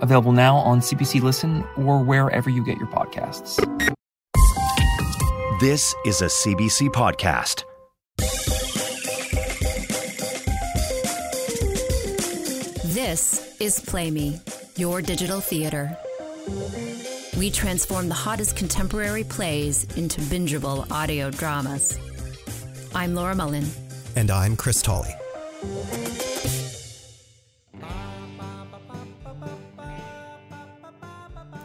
available now on CBC Listen or wherever you get your podcasts. This is a CBC podcast. This is Play Me, your digital theater. We transform the hottest contemporary plays into bingeable audio dramas. I'm Laura Mullen. And I'm Chris Tolley.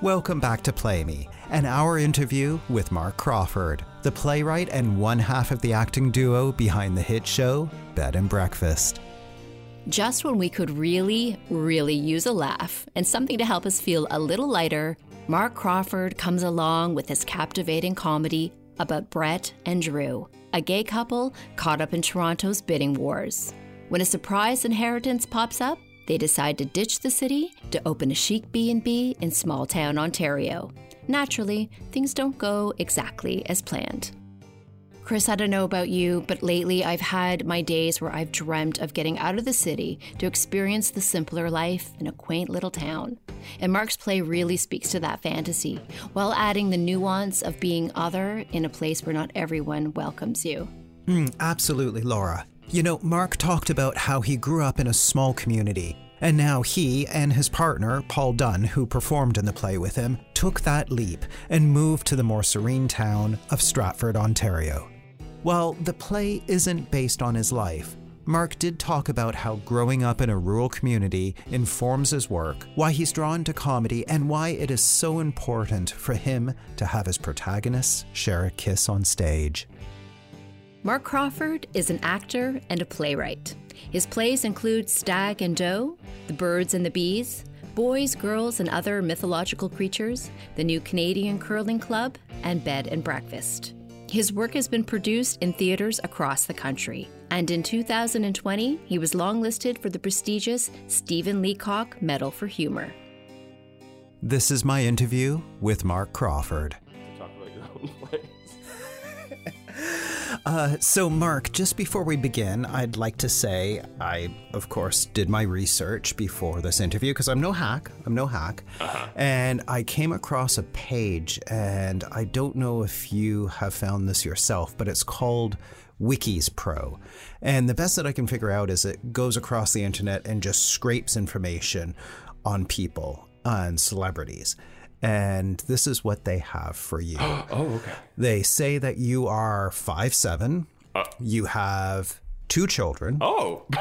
Welcome back to Play Me, an hour interview with Mark Crawford, the playwright and one half of the acting duo behind the hit show Bed and Breakfast. Just when we could really, really use a laugh and something to help us feel a little lighter, Mark Crawford comes along with his captivating comedy about Brett and Drew, a gay couple caught up in Toronto's bidding wars. When a surprise inheritance pops up, they decide to ditch the city to open a chic B&B in small town Ontario. Naturally, things don't go exactly as planned. Chris, I don't know about you, but lately I've had my days where I've dreamt of getting out of the city to experience the simpler life in a quaint little town. And Mark's play really speaks to that fantasy, while adding the nuance of being other in a place where not everyone welcomes you. Mm, absolutely, Laura. You know, Mark talked about how he grew up in a small community, and now he and his partner, Paul Dunn, who performed in the play with him, took that leap and moved to the more serene town of Stratford, Ontario. While the play isn't based on his life, Mark did talk about how growing up in a rural community informs his work, why he's drawn to comedy, and why it is so important for him to have his protagonists share a kiss on stage. Mark Crawford is an actor and a playwright. His plays include Stag and Doe, The Birds and the Bees, Boys, Girls, and Other Mythological Creatures, The New Canadian Curling Club, and Bed and Breakfast. His work has been produced in theaters across the country, and in 2020, he was longlisted for the prestigious Stephen Leacock Medal for Humor. This is my interview with Mark Crawford. Uh, so, Mark, just before we begin, I'd like to say I, of course, did my research before this interview because I'm no hack. I'm no hack. Uh-huh. And I came across a page, and I don't know if you have found this yourself, but it's called Wikis Pro. And the best that I can figure out is it goes across the internet and just scrapes information on people and celebrities. And this is what they have for you. oh, okay. They say that you are five seven. you have two children. Oh,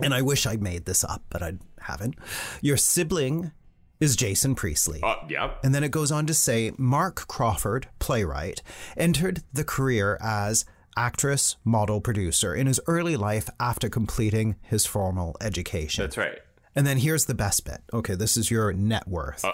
And I wish I made this up, but I haven't. Your sibling is Jason Priestley. uh, yep. And then it goes on to say Mark Crawford, playwright, entered the career as actress, model, producer in his early life after completing his formal education. That's right. And then here's the best bit. Okay, this is your net worth. Uh.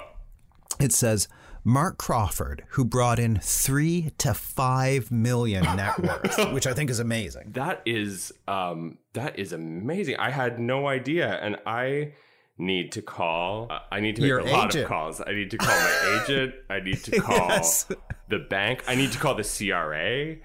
It says Mark Crawford, who brought in three to five million net worth, which I think is amazing. That is um that is amazing. I had no idea, and I need to call. Uh, I need to make Your a lot of calls. I need to call my agent. I need to call Yes. the bank. I need to call the CRA.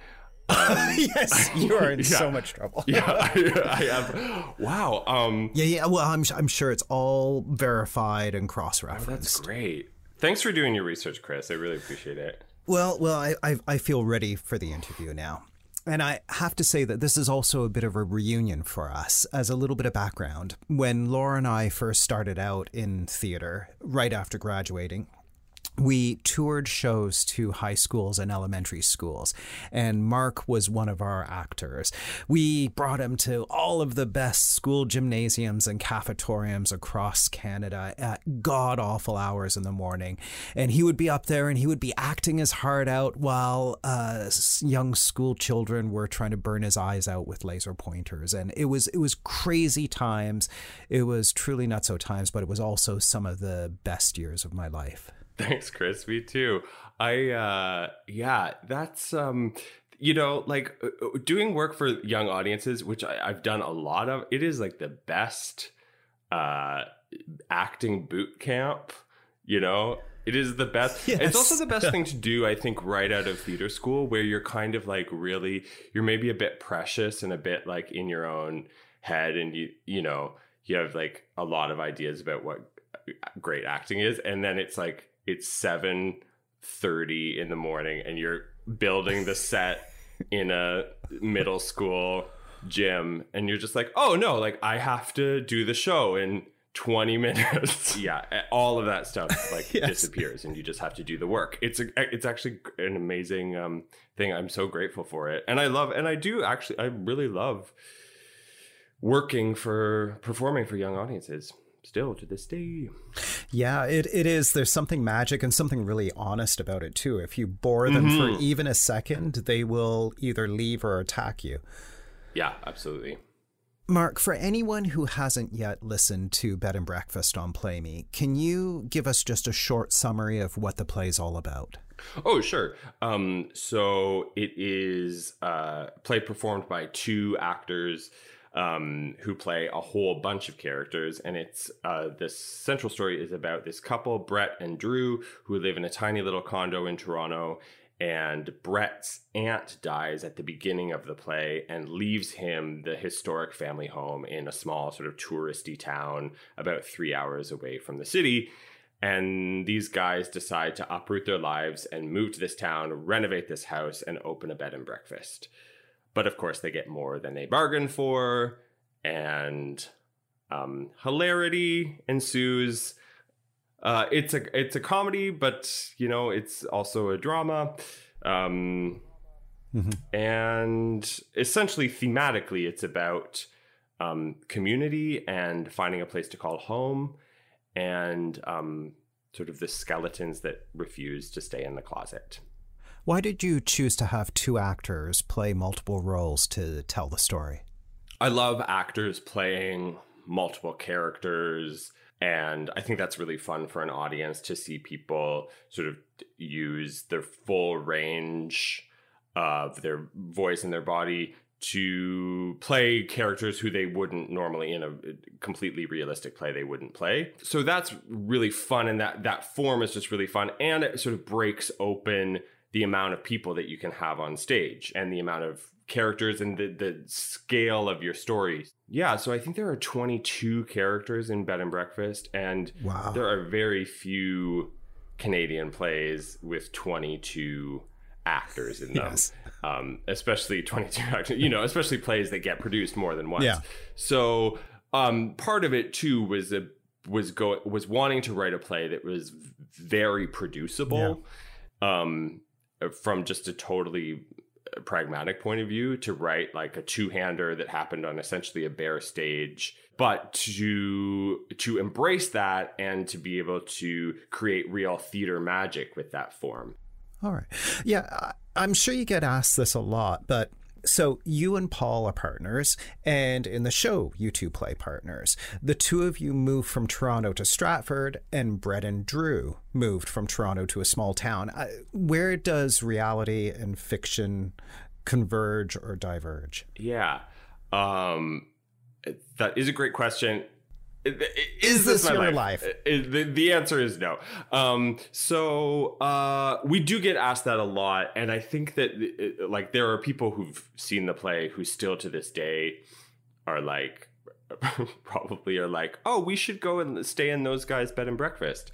yes, you are in Yeah. so much trouble. Yeah, I, I have. Wow. Um, Yeah, yeah. Well, I'm, I'm sure it's all verified and cross oh, that's great. Thanks for doing your research, Chris. I really appreciate it. Well, well, I, I, I feel ready for the interview now. And I have to say that this is also a bit of a reunion for us. As a little bit of background, when Laura and I first started out in theater, right after graduating, we toured shows to high schools and elementary schools, and Mark was one of our actors. We brought him to all of the best school gymnasiums and cafetoriums across Canada at god awful hours in the morning. And he would be up there and he would be acting his heart out while uh, young school children were trying to burn his eyes out with laser pointers. And it was it was crazy times. It was truly not so times, but it was also some of the best years of my life. Thanks, Chris. Me too. I uh yeah, that's um you know like uh, uh, doing work for young audiences, which I, I've done a lot of. It is like the best uh acting boot camp. You know, it is the best. Yes. It's also the best thing to do, I think, right out of theater school, where you're kind of like really, you're maybe a bit precious and a bit like in your own head, and you, you know, you have like a lot of ideas about what great acting is, and then it's like it's seven thirty in the morning, and you're building the set in a middle school gym, and you're just like, oh no, like I have to do the show in 20 minutes. yeah, all of that stuff like Yes. disappears and you just have to do the work. It's a, it's actually an amazing um thing. I'm so grateful for it. And I love and I do actually I really love working for performing for young audiences still to this day. Yeah, it, it is. There's something magic and something really honest about it, too. If you bore them for even a second, they will either leave or attack you. Yeah, absolutely. Mark, for anyone who hasn't yet listened to Bed and Breakfast on Play Me, can you give us just a short summary of what the play's all about? Oh, sure. Um, so it is uh, play performed by two actors um, who play a whole bunch of characters, and it's uh, this central story is about this couple, Brett and Drew, who live in a tiny little condo in Toronto. And Brett's aunt dies at the beginning of the play and leaves him the historic family home in a small, sort of touristy town about three hours away from the city. And these guys decide to uproot their lives and move to this town, renovate this house, and open a bed and breakfast. But of course, they get more than they bargained for, and um, hilarity ensues. Uh, it's a it's a comedy, but you know it's also a drama. Um, And essentially, thematically, it's about um, community and finding a place to call home, and um, sort of the skeletons that refuse to stay in the closet. Why did you choose to have two actors play multiple roles to tell the story? I love actors playing multiple characters. And I think that's really fun for an audience to see people sort of use their full range of their voice and their body to play characters who they wouldn't normally in a completely realistic play they wouldn't play. So that's really fun and that that form is just really fun and it sort of breaks open the amount of people that you can have on stage and the amount of characters and the, the scale of your story. Yeah, so I think there are 22 characters in Bed and Breakfast, and Wow. there are very few Canadian plays with 22 actors in them. Yes. Um, especially 22 actors, you know, especially plays that get produced more than once. Yeah. So um, part of it too was a was go was wanting to write a play that was very producible um, Uh, from just a totally uh, pragmatic point of view to write like a two-hander that happened on essentially a bare stage but to to embrace that and to be able to create real theater magic with that form All right. Yeah, I'm sure you get asked this a lot, but so you and Paul are partners, and in the show, you two play partners. The two of you moved from Toronto to Stratford, and Brett and Drew moved from Toronto to a small town. Uh, Where does reality and fiction converge or diverge? Yeah. Um, that is a great question. Is, Is this my your life? Uh, The, the answer is no. Um, so uh, we do get asked that a lot, and I think that uh, like there are people who've seen the play who still to this day are like probably are like, oh, we should go and stay in those guys' bed and breakfast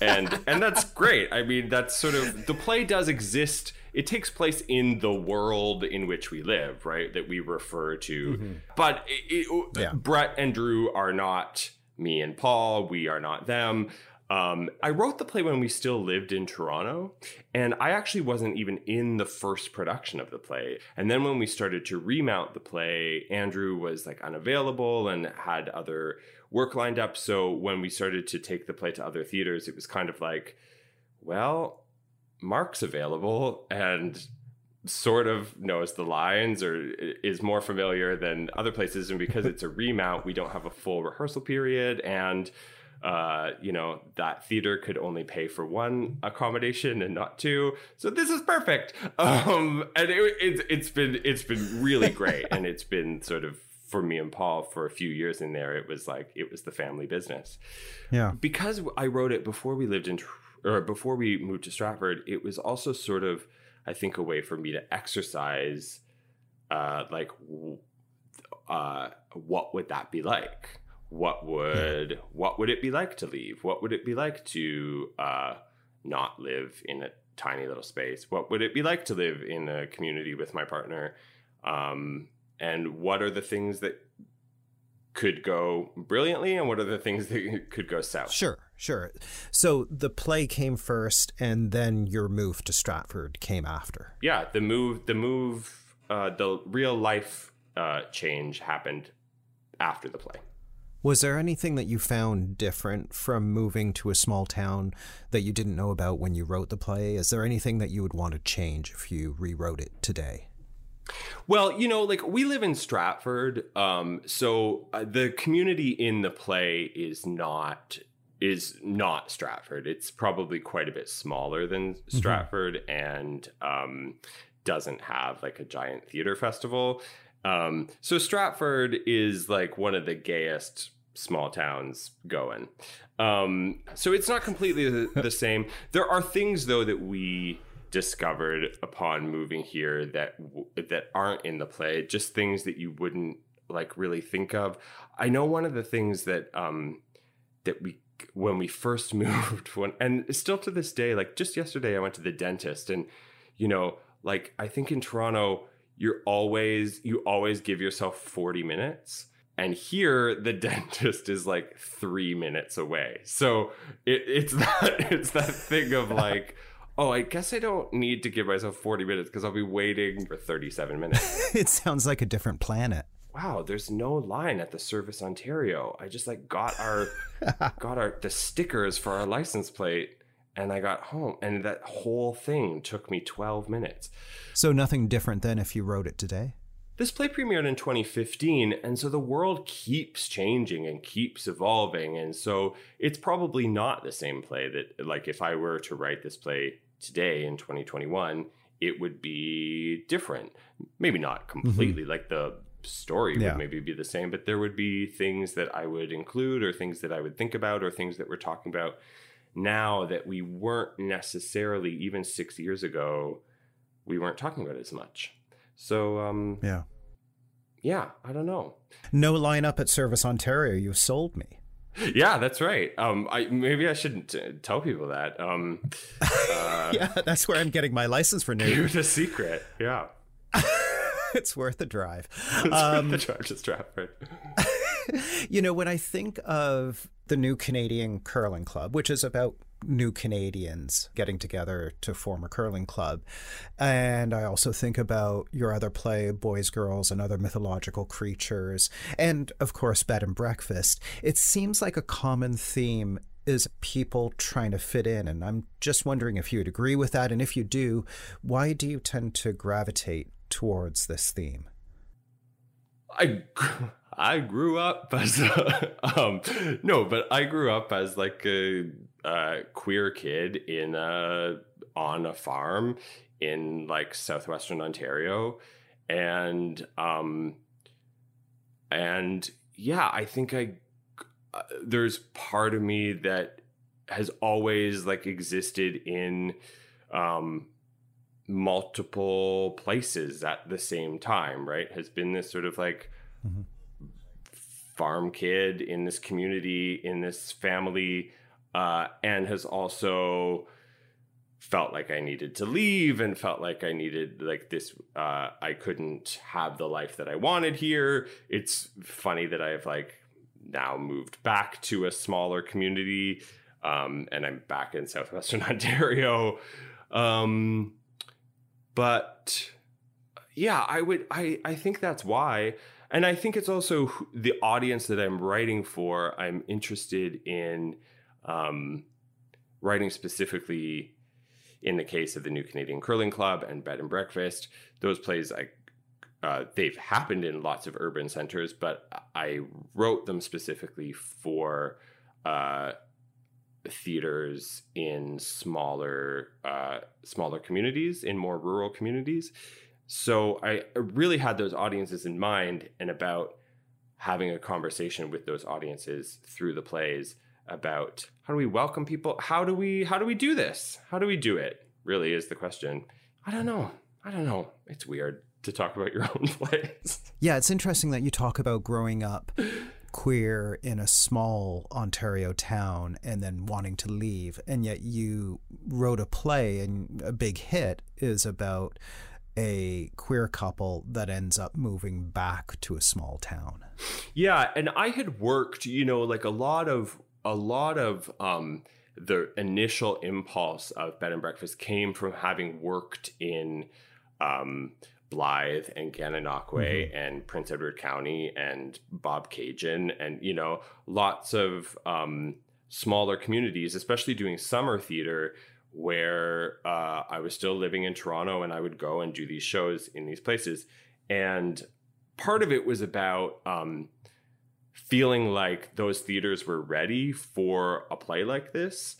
and and that's great. I mean, that's sort of the play does exist. It takes place in the world in which we live, right? That we refer to. But it, it- Yeah. Brett and Drew are not me and Paul. We are not them. Um, I wrote the play when we still lived in Toronto, and I actually wasn't even in the first production of the play. And then when we started to remount the play, Andrew was like unavailable and had other work lined up. So when we started to take the play to other theaters, it was kind of like, well, Mark's available and sort of knows the lines or is more familiar than other places. And because it's a remount, we don't have a full rehearsal period. And uh, you know, that theater could only pay for one accommodation and not two. So this is perfect. Um, and it, it's it's been it's been really great, and it's been sort of for me and Paul for a few years in there. It was like it was the family business. Yeah, because I wrote it before we lived in or before we moved to Stratford. It was also sort of I think a way for me to exercise, uh, like. Uh, what would that be like? what would yeah. what would it be like to leave? What would it be like to uh, not live in a tiny little space? What would it be like to live in a community with my partner? Um, and what are the things that could go brilliantly, and what are the things that could go south? Sure, sure. So the play came first, and then your move to Stratford came after. Yeah, the move, the move, uh, the real life uh, change happened after the play. Was there anything that you found different from moving to a small town that you didn't know about when you wrote the play? Is there anything that you would want to change if you rewrote it today? Well, you know, like we live in Stratford, um, so uh, the community in the play is not is not Stratford. It's probably quite a bit smaller than mm-hmm. Stratford, mm-hmm. and um, doesn't have like a giant theater festival. Um, so Stratford is like one of the gayest small towns going. Um, so it's not completely the, the same. There are things though that we discovered upon moving here that that aren't in the play. Just things that you wouldn't like really think of. I know one of the things that um, that we when we first moved when and still to this day like just yesterday I went to the dentist and you know like I think in Toronto you're always you always give yourself 40 minutes. And here the dentist is like three minutes away. So it, it's that it's that thing of like oh i guess i don't need to give myself 40 minutes because i'll be waiting for 37 minutes. It sounds like a different planet wow there's no line at the service ontario i just like got our got our the stickers for our license plate and I got home, and that whole thing took me 12 minutes. So, nothing different than if you wrote it today? This play premiered in 2015, and so the world keeps changing and keeps evolving. And so it's probably not the same play that, like, if I were to write this play today in 2021, it would be different. Maybe not completely, mm-hmm. like the story yeah. would maybe be the same, but there would be things that I would include, or things that I would think about, or things that we're talking about now that we weren't necessarily even six years ago we weren't talking about as much. So um yeah. yeah i don't know. No lineup at service ontario. You sold me. Yeah that's right. Um i maybe i shouldn't uh, tell people that. Um uh, yeah that's where i'm getting my license renewed. It's a secret. Yeah it's worth the drive it's um, worth the drive to stratford you know when i think of the New Canadian Curling Club, which is about new Canadians getting together to form a curling club. And I also think about your other play, Boys, Girls, and Other Mythological Creatures, and of course, Bed and Breakfast. It seems like a common theme is people trying to fit in. And I'm just wondering if you'd agree with that. And if you do, why do you tend to gravitate towards this theme? I I grew up as a, um, no, but I grew up as like a, a queer kid in a on a farm in like southwestern Ontario, and um, and yeah, I think I uh, there's part of me that has always like existed in um multiple places at the same time, right? Has been this sort of like mm-hmm farm kid in this community, in this family, uh, and has also felt like I needed to leave and felt like I needed like this uh, I couldn't have the life that I wanted here. It's funny that I've like now moved back to a smaller community um, and I'm back in southwestern Ontario. Um, but yeah, I would I I think that's why and I think it's also the audience that I'm writing for. I'm interested in um, writing specifically in the case of the New Canadian Curling Club and Bed and Breakfast. Those plays, I uh, they've happened in lots of urban centers, but I wrote them specifically for uh, theaters in smaller uh, smaller communities, in more rural communities. So I really had those audiences in mind, and about having a conversation with those audiences through the plays about how do we welcome people? How do we how do we do this? How do we do it? Really is the question. I don't know. I don't know. It's weird to talk about your own plays. Yeah, it's interesting that you talk about growing up queer in a small Ontario town and then wanting to leave, and yet you wrote a play and a big hit is about a queer couple that ends up moving back to a small town. Yeah, and I had worked, you know, like a lot of a lot of um the initial impulse of bed and breakfast came from having worked in um Blyth and Gananoque Mhm. and Prince Edward County and Bobcaygeon and you know lots of um smaller communities, especially doing summer theater where uh, I was still living in Toronto and I would go and do these shows in these places. And part of it was about um, feeling like those theaters were ready for a play like this.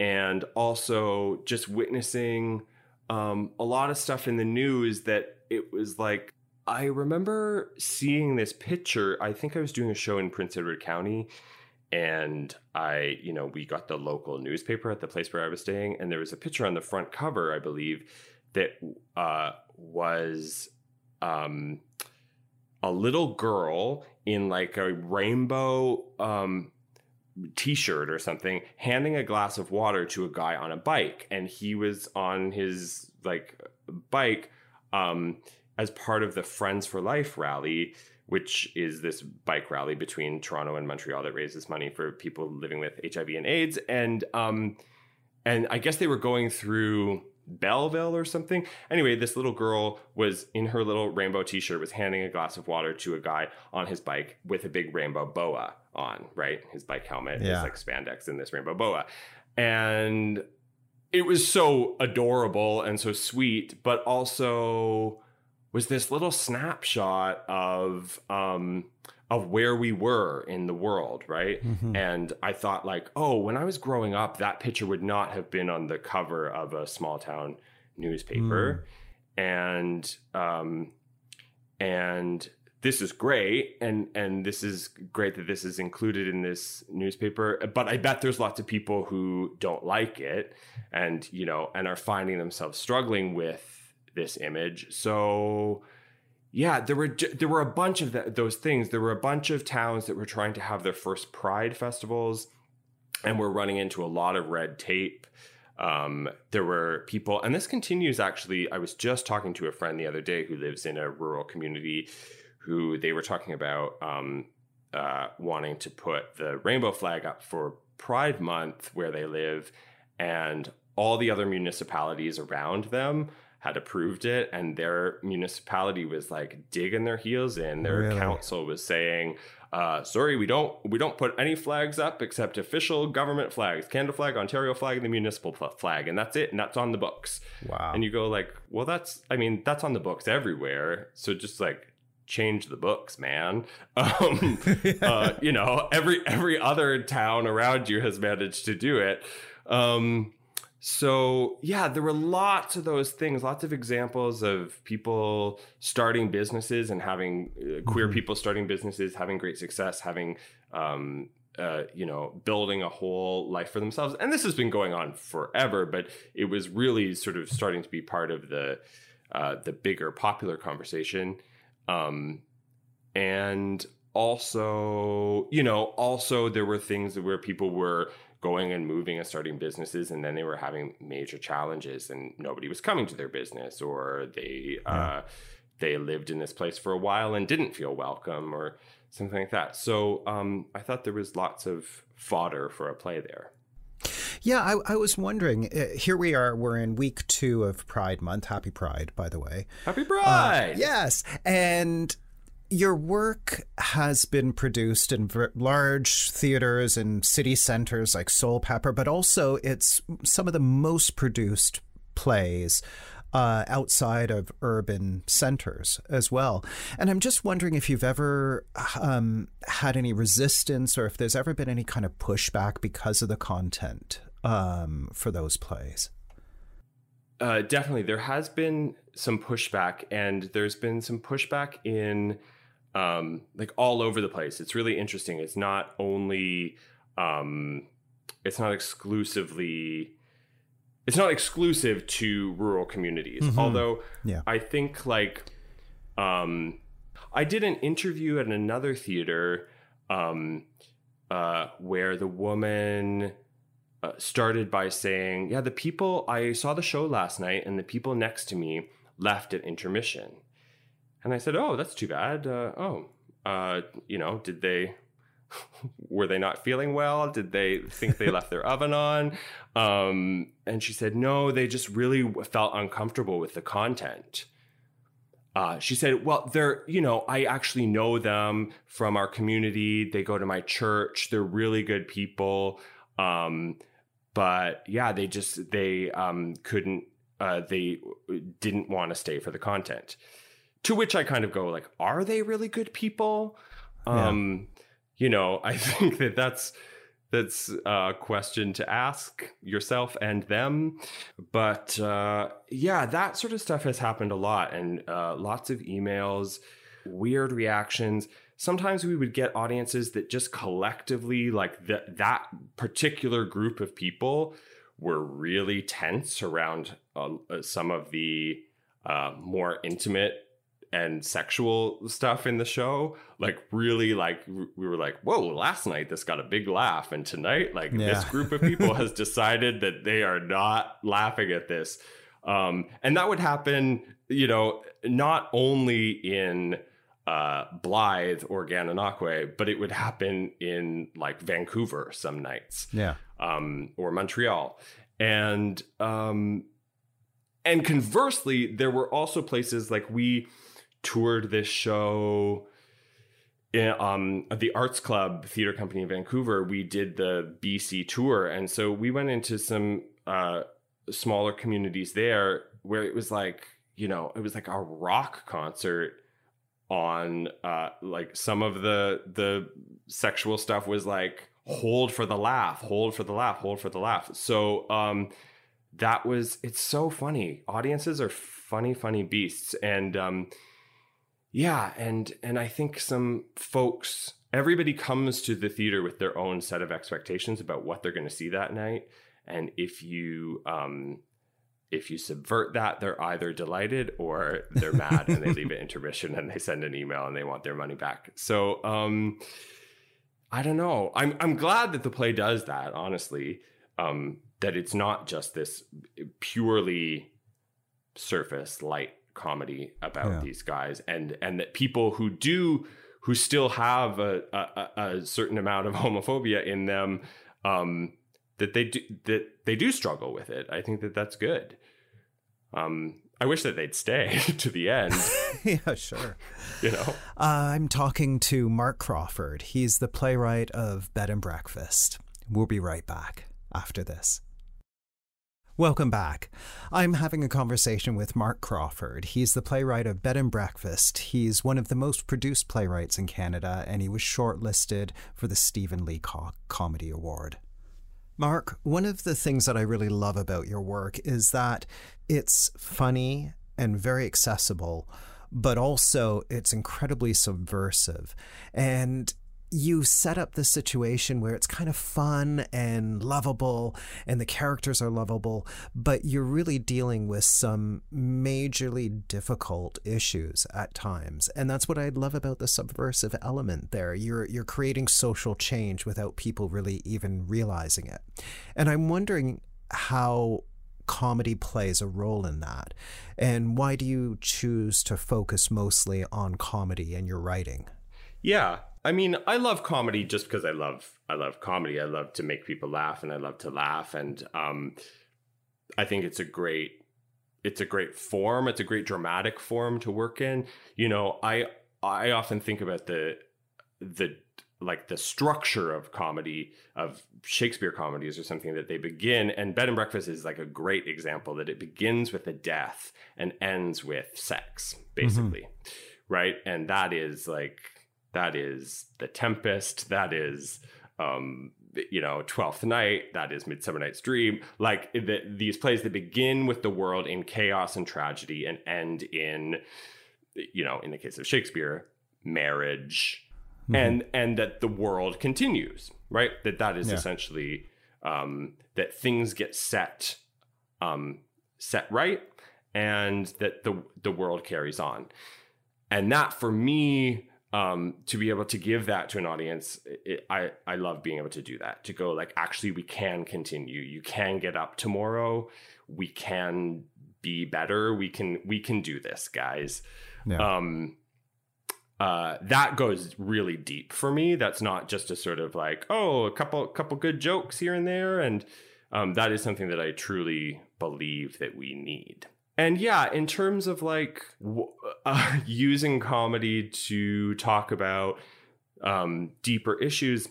And also just witnessing um, a lot of stuff in the news that it was like, I remember seeing this picture. I think I was doing a show in Prince Edward County and I, you know, we got the local newspaper at the place where I was staying, and there was a picture on the front cover, I believe, that uh, was um, a little girl in like a rainbow um, t-shirt or something, handing a glass of water to a guy on a bike, and he was on his like bike um, as part of the Friends for Life rally which is this bike rally between Toronto and Montreal that raises money for people living with HIV and AIDS. And um, and I guess they were going through Belleville or something. Anyway, this little girl was in her little rainbow t-shirt, was handing a glass of water to a guy on his bike with a big rainbow boa on, right? His bike helmet is Yeah. like spandex and this rainbow boa. And it was so adorable and so sweet, but also was this little snapshot of um of where we were in the world, right? Mhm. And I thought like, oh, when I was growing up, that picture would not have been on the cover of a small town newspaper. And um and this is great and and this is great that this is included in this newspaper but i bet there's lots of people who don't like it and you know and are finding themselves struggling with this image. So yeah there were there were a bunch of th- those things. There were a bunch of towns that were trying to have their first pride festivals and we're running into a lot of red tape. Um, there were people and this continues actually. I was just talking to a friend the other day who lives in a rural community who they were talking about um, uh, wanting to put the rainbow flag up for pride month where they live and all the other municipalities around them had approved it and their municipality was like digging their heels in their Really? council was saying uh, sorry we don't we don't put any flags up except official government flags canada flag ontario flag and the municipal flag and that's it and that's on the books Wow. and you go like well that's i mean that's on the books everywhere so just like change the books man um uh, you know every every other town around you has managed to do it um so yeah there were lots of those things lots of examples of people starting businesses and having uh, queer Mhm. people starting businesses having great success having um uh, you know, building a whole life for themselves. And this has been going on forever, but it was really sort of starting to be part of the uh, the bigger popular conversation. Um, and also, you know, also there were things where people were going and moving and starting businesses, and then they were having major challenges, and nobody was coming to their business, or they uh, they lived in this place for a while and didn't feel welcome, or something like that. So um, I thought there was lots of fodder for a play there. Yeah, I, I was wondering. Uh, here we are. We're in week two of Pride Month. Happy Pride, by the way. Happy Uh, Pride! yes, and your work has been produced in large theaters and city centers like Soulpepper, but also it's some of the most produced plays uh, outside of urban centers as well. And I'm just wondering if you've ever um, had any resistance or if there's ever been any kind of pushback because of the content um, for those plays. Uh, definitely, there has been some pushback, and there's been some pushback in um, like all over the place. It's really interesting. It's not only um, it's not exclusively it's not exclusive to rural communities. Mm-hmm. Although yeah. I think like um, I did an interview at another theater um, uh, where the woman uh, started by saying, "Yeah, the people I saw the show last night, and the people next to me left at intermission." And I said, "Oh, that's too bad. Uh, oh, uh, you know, did they were they not feeling well? Did they think they left their oven on? Um, and she said, no, they just really felt uncomfortable with the content. Uh, she said, well, they're, you know, I actually know them from our community. They go to my church. They're really good people. Um, but yeah, they just, they um, couldn't, uh, they didn't want to stay for the content. To which I kind of go like, are they really good people? Um, yeah you know, I think that that's that's a question to ask yourself and them. But uh, yeah, that sort of stuff has happened a lot, and uh, lots of emails, weird reactions. Sometimes we would get audiences that just collectively, like that that particular group of people, were really tense around uh, some of the uh, more intimate and sexual stuff in the show like really like we were like whoa last night this got a big laugh and tonight like yeah. this group of people has decided that they are not laughing at this um, and that would happen you know not only in uh, Blyth or Gananoque, but it would happen in like Vancouver some nights, yeah, um, or Montreal, and um, and conversely, there were also places like we toured this show in um, the Arts Club Theater Company in Vancouver. We did the BC tour, and so we went into some uh, smaller communities there where it was like you know it was like a rock concert on uh, like some of the the sexual stuff was like hold for the laugh hold for the laugh hold for the laugh. So um that was it's so funny. Audiences are funny funny beasts. And um yeah, and and I think some folks everybody comes to the theater with their own set of expectations about what they're going to see that night. And if you um if you subvert that they're either delighted or they're mad and they leave at intermission and they send an email and they want their money back so um i don't know i'm i'm glad that the play does that honestly um that it's not just this purely surface light comedy about yeah. these guys and and that people who do who still have a, a, a certain amount of homophobia in them um, that they do that they do struggle with it i think that that's good um, I wish that they'd stay to the end. yeah, sure. You know, uh, I'm talking to Mark Crawford. He's the playwright of Bed and Breakfast. We'll be right back after this. Welcome back. I'm having a conversation with Mark Crawford. He's the playwright of Bed and Breakfast. He's one of the most produced playwrights in Canada, and he was shortlisted for the Stephen Leacock Comedy Award. Mark, one of the things that I really love about your work is that it's funny and very accessible, but also it's incredibly subversive. And you set up the situation where it's kind of fun and lovable and the characters are lovable, but you're really dealing with some majorly difficult issues at times. And that's what I love about the subversive element there. You're you're creating social change without people really even realizing it. And I'm wondering how comedy plays a role in that. And why do you choose to focus mostly on comedy in your writing? Yeah, I mean, I love comedy just because I love I love comedy. I love to make people laugh and I love to laugh and um I think it's a great it's a great form. It's a great dramatic form to work in. You know, I I often think about the the like the structure of comedy of Shakespeare comedies or something that they begin and Bed and Breakfast is like a great example that it begins with a death and ends with sex basically mm-hmm. right and that is like that is the Tempest. That is um you know 12th night. That is midsummer night's dream. Like the, these plays that begin with the world in chaos and tragedy and end in you know in the case of shakespeare marriage. Mm-hmm. and and that the world continues right? That that is yeah. essentially um that things get set um set right and that the the world carries on. And that for me um, to be able to give that to an audience, it, I I love being able to do that. To go like, actually, we can continue. You can get up tomorrow. We can be better. We can we can do this, guys. Yeah. Um, uh, that goes really deep for me. That's not just a sort of like, oh, a couple couple good jokes here and there, and um, that is something that I truly believe that we need. And yeah, in terms of like uh, using comedy to talk about um, deeper issues,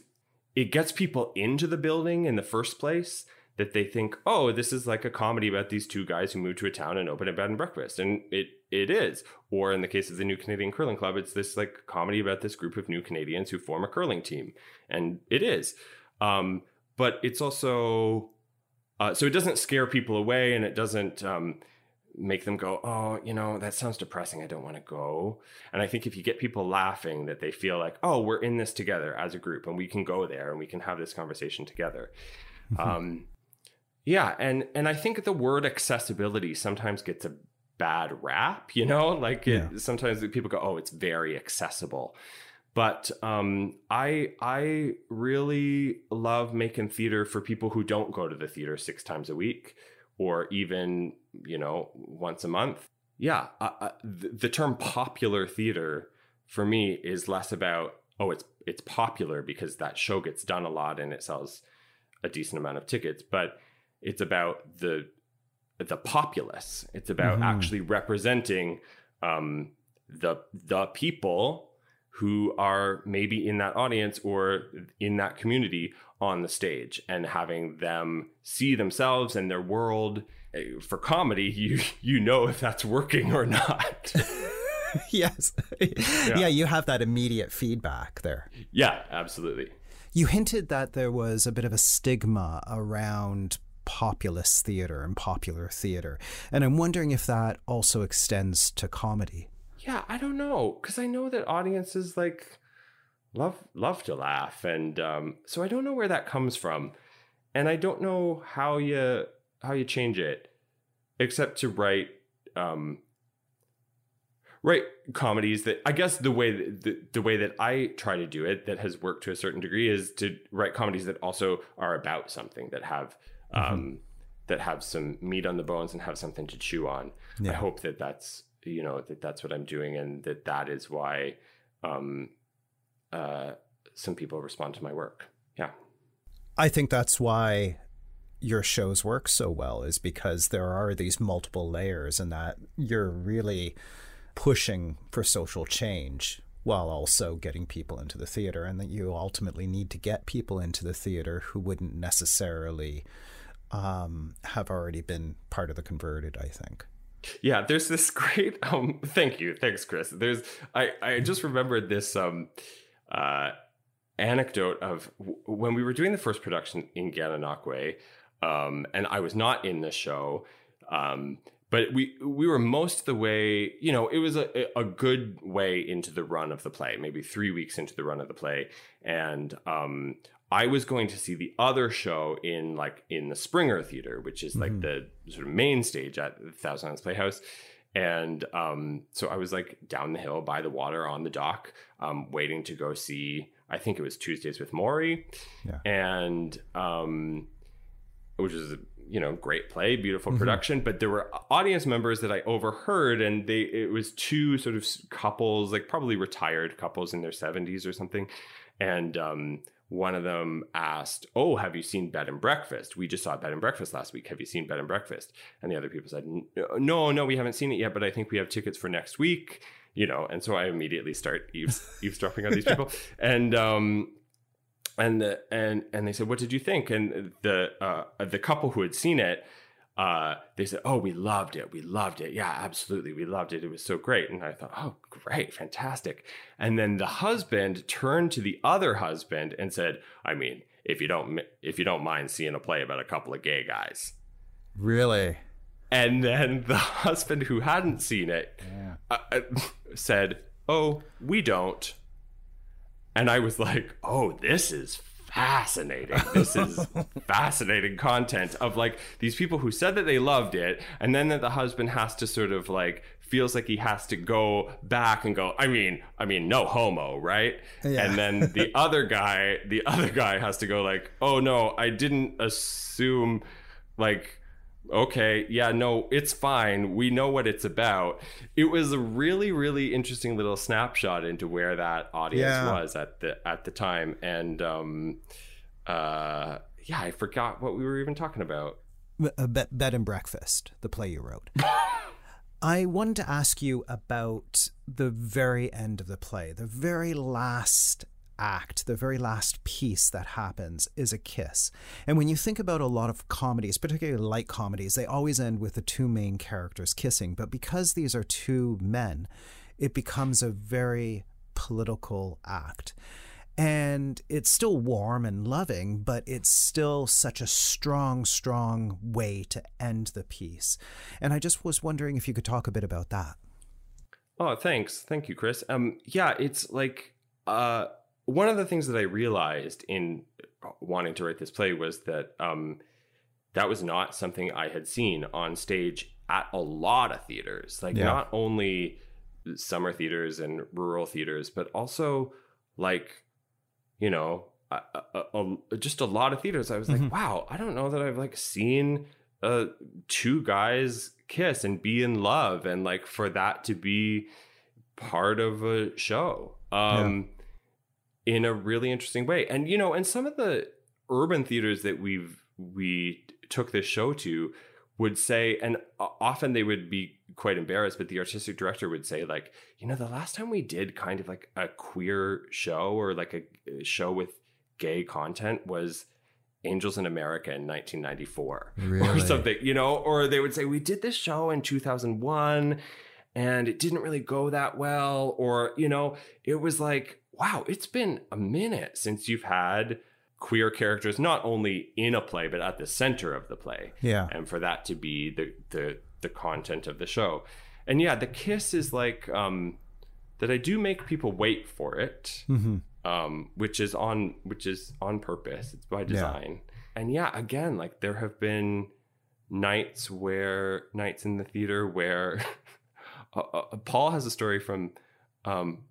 it gets people into the building in the first place that they think, oh, this is like a comedy about these two guys who move to a town and open a bed and breakfast. And it it is. Or in the case of the New Canadian Curling Club, it's this like comedy about this group of new Canadians who form a curling team. And it is. Um, but it's also uh, so it doesn't scare people away and it doesn't um, make them go, oh, you know, that sounds depressing. I don't want to go. And I think if you get people laughing, that they feel like, oh, we're in this together as a group and we can go there and we can have this conversation together. Mm-hmm. Um, yeah. And, and I think the word accessibility sometimes gets a bad rap, you know, like it, yeah. sometimes people go, oh, it's very accessible. But um, I I really love making theater for people who don't go to the theater six times a week, or even you know once a month yeah uh, uh, the, the term popular theater for me is less about oh it's it's popular because that show gets done a lot and it sells a decent amount of tickets but it's about the the populace it's about mm-hmm. actually representing um, the the people who are maybe in that audience or in that community on the stage and having them see themselves and their world for comedy you you know if that's working or not. Yes. Yeah. yeah you have that immediate feedback there. Yeah absolutely. You hinted that there was a bit of a stigma around populist theater and popular theater and i'm wondering if that also extends to comedy. Yeah, I don't know because I know that audiences like love love to laugh, and um, so I don't know where that comes from, and I don't know how you how you change it, except to write um, write comedies that I guess the way that, the, the way that I try to do it that has worked to a certain degree is to write comedies that also are about something that have mm-hmm. um, that have some meat on the bones and have something to chew on. Yeah. I hope that that's you know that that's what I'm doing, and that that is why um, uh, some people respond to my work. Yeah, I think that's why your shows work so well is because there are these multiple layers, and that you're really pushing for social change while also getting people into the theater, and that you ultimately need to get people into the theater who wouldn't necessarily um, have already been part of the converted. I think. Yeah, there's this great um thank you. Thanks, Chris. There's I I just remembered this um uh anecdote of when we were doing the first production in Gananoque, um and I was not in the show. Um but we we were most of the way, you know, it was a a good way into the run of the play, maybe 3 weeks into the run of the play and um I was going to see the other show in like in the Springer Theater, which is like mm-hmm. the sort of main stage at the Thousand Islands Playhouse. And um, so I was like down the hill by the water on the dock, um, waiting to go see. I think it was Tuesdays with Morrie, yeah. and um, which is a you know great play, beautiful mm-hmm. production. But there were audience members that I overheard, and they it was two sort of couples, like probably retired couples in their seventies or something, and um, one of them asked, "Oh, have you seen Bed and Breakfast? We just saw Bed and Breakfast last week. Have you seen Bed and Breakfast?" And the other people said, "No, no, we haven't seen it yet, but I think we have tickets for next week. you know, and so I immediately start eaves, eavesdropping on these people, and um, and the and and they said, "What did you think?" And the uh, the couple who had seen it, uh, they said, "Oh, we loved it. We loved it. Yeah, absolutely, we loved it. It was so great." And I thought, "Oh, great, fantastic." And then the husband turned to the other husband and said, "I mean, if you don't if you don't mind seeing a play about a couple of gay guys." Really? And then the husband who hadn't seen it Yeah. uh, uh, said, "Oh, we don't." And I was like, "Oh, this is fascinating. This is fascinating content of like these people who said that they loved it and then that the husband has to sort of like feels like he has to go back and go, I mean, I mean no homo, right? Yeah. And then the other guy, the other guy has to go like, "Oh no, I didn't assume like okay, yeah, no, it's fine. We know what it's about. It was a really, really interesting little snapshot into where that audience Yeah. was at the at the time. And um uh yeah, I forgot what we were even talking about. A bed, bed and breakfast, the play you wrote. I wanted to ask you about the very end of the play. The very last act, the very last piece that happens is a kiss. And when you think about a lot of comedies, particularly light comedies, they always end with the two main characters kissing. But because these are two men, it becomes a very political act. And it's still warm and loving, but it's still such a strong, strong way to end the piece. And I just was wondering if you could talk a bit about that. Oh, thanks. Thank you, Chris. Um yeah, it's like uh one of the things that I realized in wanting to write this play was that um that was not something I had seen on stage at a lot of theaters. Like Yeah. not only summer theaters and rural theaters, but also like you know, a, a, a, just a lot of theaters. I was like, wow, I don't know that I've like seen uh two guys kiss and be in love and like for that to be part of a show. Um in a really interesting way. And you know, and some of the urban theaters that we've we took this show to would say and often they would be quite embarrassed but the artistic director would say like you know the last time we did kind of like a queer show or like a, show with gay content was angels in america in 1994 or something you know or they would say we did this show in 2001 and it didn't really go that well or you know it was like wow it's been a minute since you've had queer characters not only in a play but at the center of the play. Yeah. and for that to be the the the content of the show. And yeah the kiss is like um that i do make people wait for it Mm-hmm. um which is on which is on purpose. It's by design. And yeah again like there have been nights where nights in the theater where uh, uh, paul has a story from um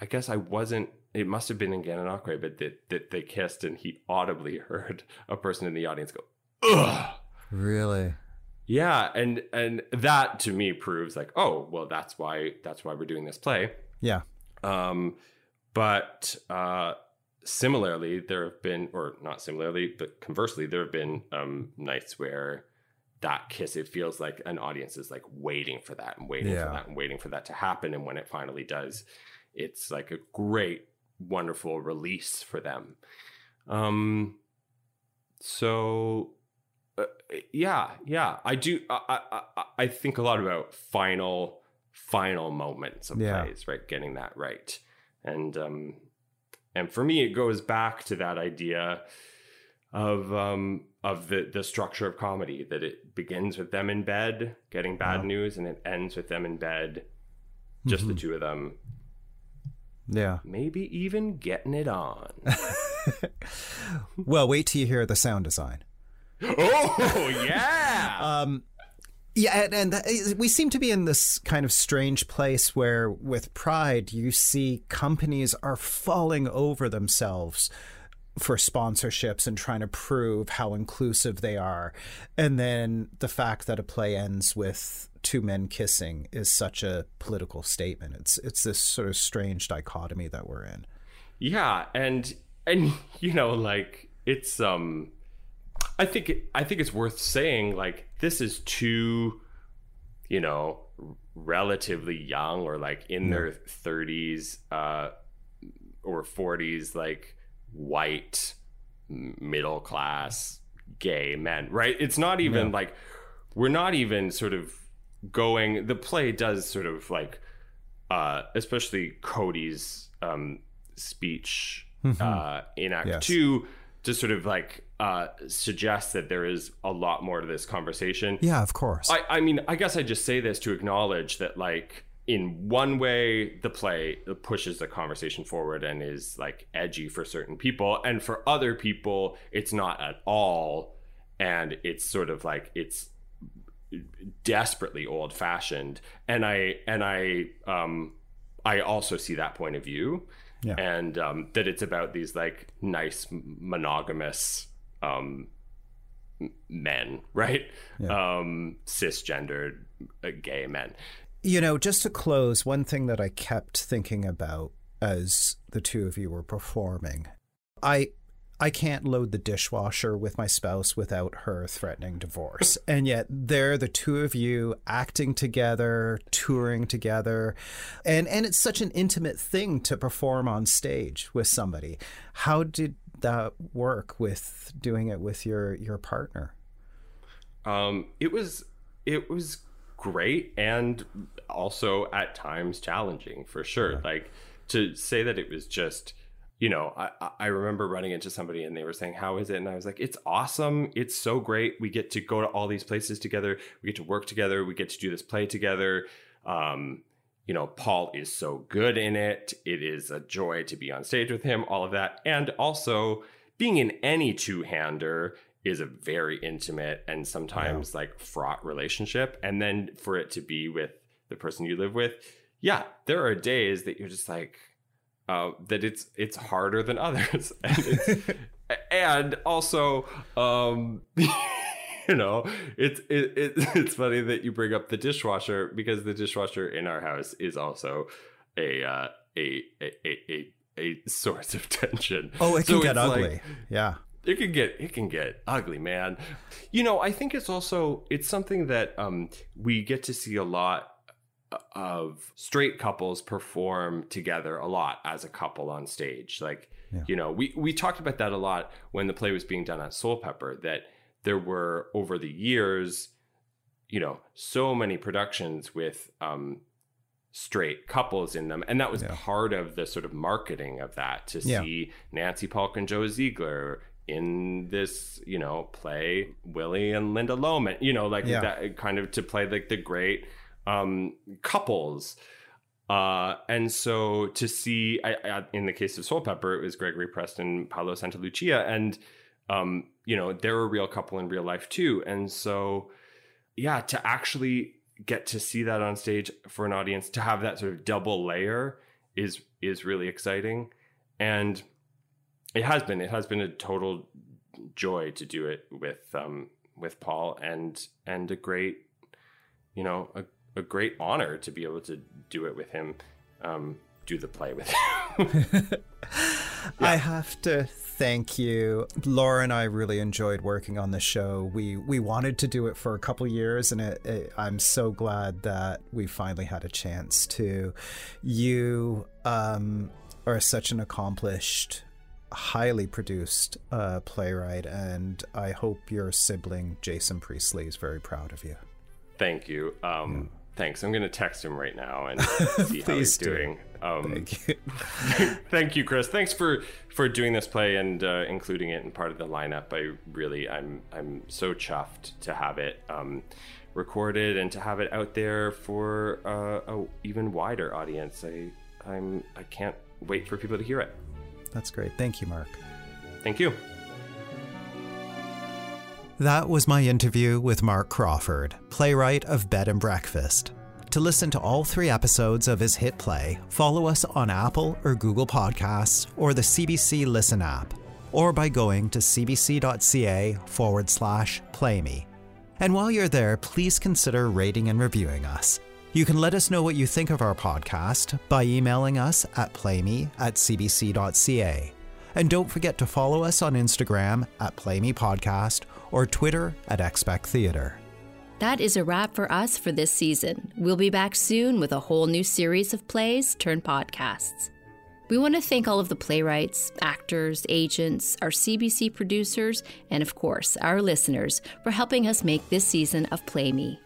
i guess i wasn't it must have been in Gananoque, but that, that they kissed and he audibly heard a person in the audience go ugh Really? yeah and and that to me proves like oh well that's why that's why we're doing this play Yeah. um but uh similarly there have been or not similarly but conversely there have been um nights where that kiss it feels like an audience is like waiting for that and waiting Yeah. for that and waiting for that to happen and when it finally does it's like a great wonderful release for them um so uh, yeah yeah i do I, I I- think a lot about final final moments of Yeah. plays right getting that right and um and for me it goes back to that idea of um of the the structure of comedy that it begins with them in bed getting bad Yeah. news and it ends with them in bed just the Mhm. two of them Yeah. maybe even getting it on Well, wait till you hear the sound design. oh yeah Um, yeah, and, and that, we seem to be in this kind of strange place where, with Pride, you see companies are falling over themselves for sponsorships and trying to prove how inclusive they are. And then the fact that a play ends with two men kissing is such a political statement. It's it's this sort of strange dichotomy that we're in. Yeah, and and you know, like it's um, I think it, I think it's worth saying like this is two you know, relatively young or like in their 30s uh, or 40s, like white, middle class, gay men, right? It's not even Yeah. like, we're not even sort of going, the play does sort of like, uh, especially Cody's um, speech uh, in Act Yes. Two to sort of like uh, suggest that there is a lot more to this conversation. Yeah, of course. I, I mean, I guess I just say this to acknowledge that, like, in one way, the play pushes the conversation forward and is like edgy for certain people, and for other people, it's not at all. And it's sort of like it's desperately old fashioned. And I and I um I also see that point of view. Yeah. And um, that it's about these like nice monogamous um, men, right? Um, cisgendered uh, gay men. You know, just to close, one thing that I kept thinking about as the two of you were performing, I I can't load the dishwasher with my spouse without her threatening divorce. And yet there the two of you acting together, touring together. And and it's such an intimate thing to perform on stage with somebody. How did that work with doing it with your your partner? Um, it was it was great and also at times challenging for sure. Like to say that it was just you know, I, I- I remember running into somebody and they were saying, How is it? And I was like, It's awesome. It's so great. We get to go to all these places together. We get to work together. We get to do this play together. Um, you know, Paul is so good in it. It is a joy to be on stage with him, all of that. And also, being in any two hander is a very intimate and sometimes like fraught relationship. And then for it to be with the person you live with, yeah, there are days that you're just like, uh, that it's it's harder than others, and, and also, um, you know, it's it, it, it's funny that you bring up the dishwasher because the dishwasher in our house is also a uh, a, a a a source of tension. Oh, it can So get it's like- ugly. yeah. It can get it can get ugly man. You know i think it's also it's something that um we get to see a lot of straight couples perform together a lot as a couple on stage. Like you know we we talked about that a lot when the play was being done at Soulpepper that there were over the years you know so many productions with um straight couples in them and that was part of the sort of marketing of that to Yeah. see Nancy Palk and Joe Ziegler in this you know play Willie and Linda Loman you know like Yeah. that kind of to play like the great um couples. Uh and so to see I, I, in the case of Soulpepper it was Gregory Prest and Paolo Santalucia and um you know they're a real couple in real life too. And so yeah to actually get to see that on stage for an audience to have that sort of double layer is is really exciting. And it has been it has been a total joy to do it with um with Paul and and a great you know a, a great honor to be able to do it with him um do the play with him I have to thank you. Laura and I really enjoyed working on the show. We we wanted to do it for a couple years, and it, it, I'm so glad that we finally had a chance to. You um, are such an accomplished, highly produced uh, playwright, and I hope your sibling Jason Priestley is very proud of you. thank you. Um thanks. I'm gonna text him right now and see how he's doing. Um Thank you. thank you chris. Thanks for for doing this play and uh, including it in part of the lineup. I really i'm i'm so chuffed to have it um recorded and to have it out there for uh, a even wider audience. I i'm i can't wait for people to hear it That's great. Thank you, Mark. thank you That was my interview with Mark Crawford, playwright of Bed and Breakfast. To listen to all three episodes of his hit play, follow us on Apple or Google Podcasts or the CBC Listen app, or by going to cbc.ca forward slash playme. And while you're there, please consider rating and reviewing us. You can let us know what you think of our podcast by emailing us at playme at cbc.ca. And don't forget to follow us on Instagram at playme Podcast or Twitter at Expect Theater. That is a wrap for us for this season. We'll be back soon with a whole new series of plays turned podcasts. We want to thank all of the playwrights, actors, agents, our CBC producers, and of course, our listeners for helping us make this season of Play Me.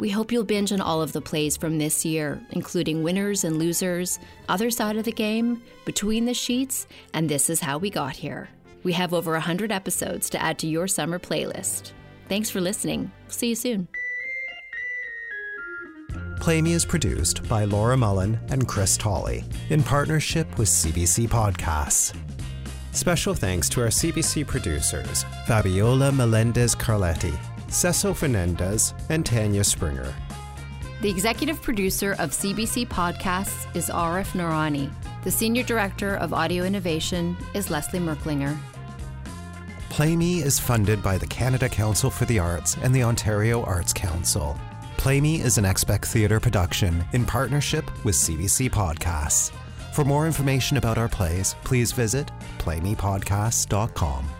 We hope you'll binge on all of the plays from this year, including Winners and Losers, Other Side of the Game, Between the Sheets, and This Is How We Got Here. We have over 100 episodes to add to your summer playlist. Thanks for listening. See you soon. Play Me is produced by Laura Mullin and Chris Tolley in partnership with CBC Podcasts. Special thanks to our CBC producers, Fabiola Melendez Carletti, Cecil Fernandez, and Tanya Springer. The executive producer of CBC Podcasts is Arif Noorani. The senior director of audio innovation is Leslie Merklinger. Play Me is funded by the Canada Council for the Arts and the Ontario Arts Council. Play Me is an Expect Theatre production in partnership with CBC Podcasts. For more information about our plays, please visit playmepodcasts.com.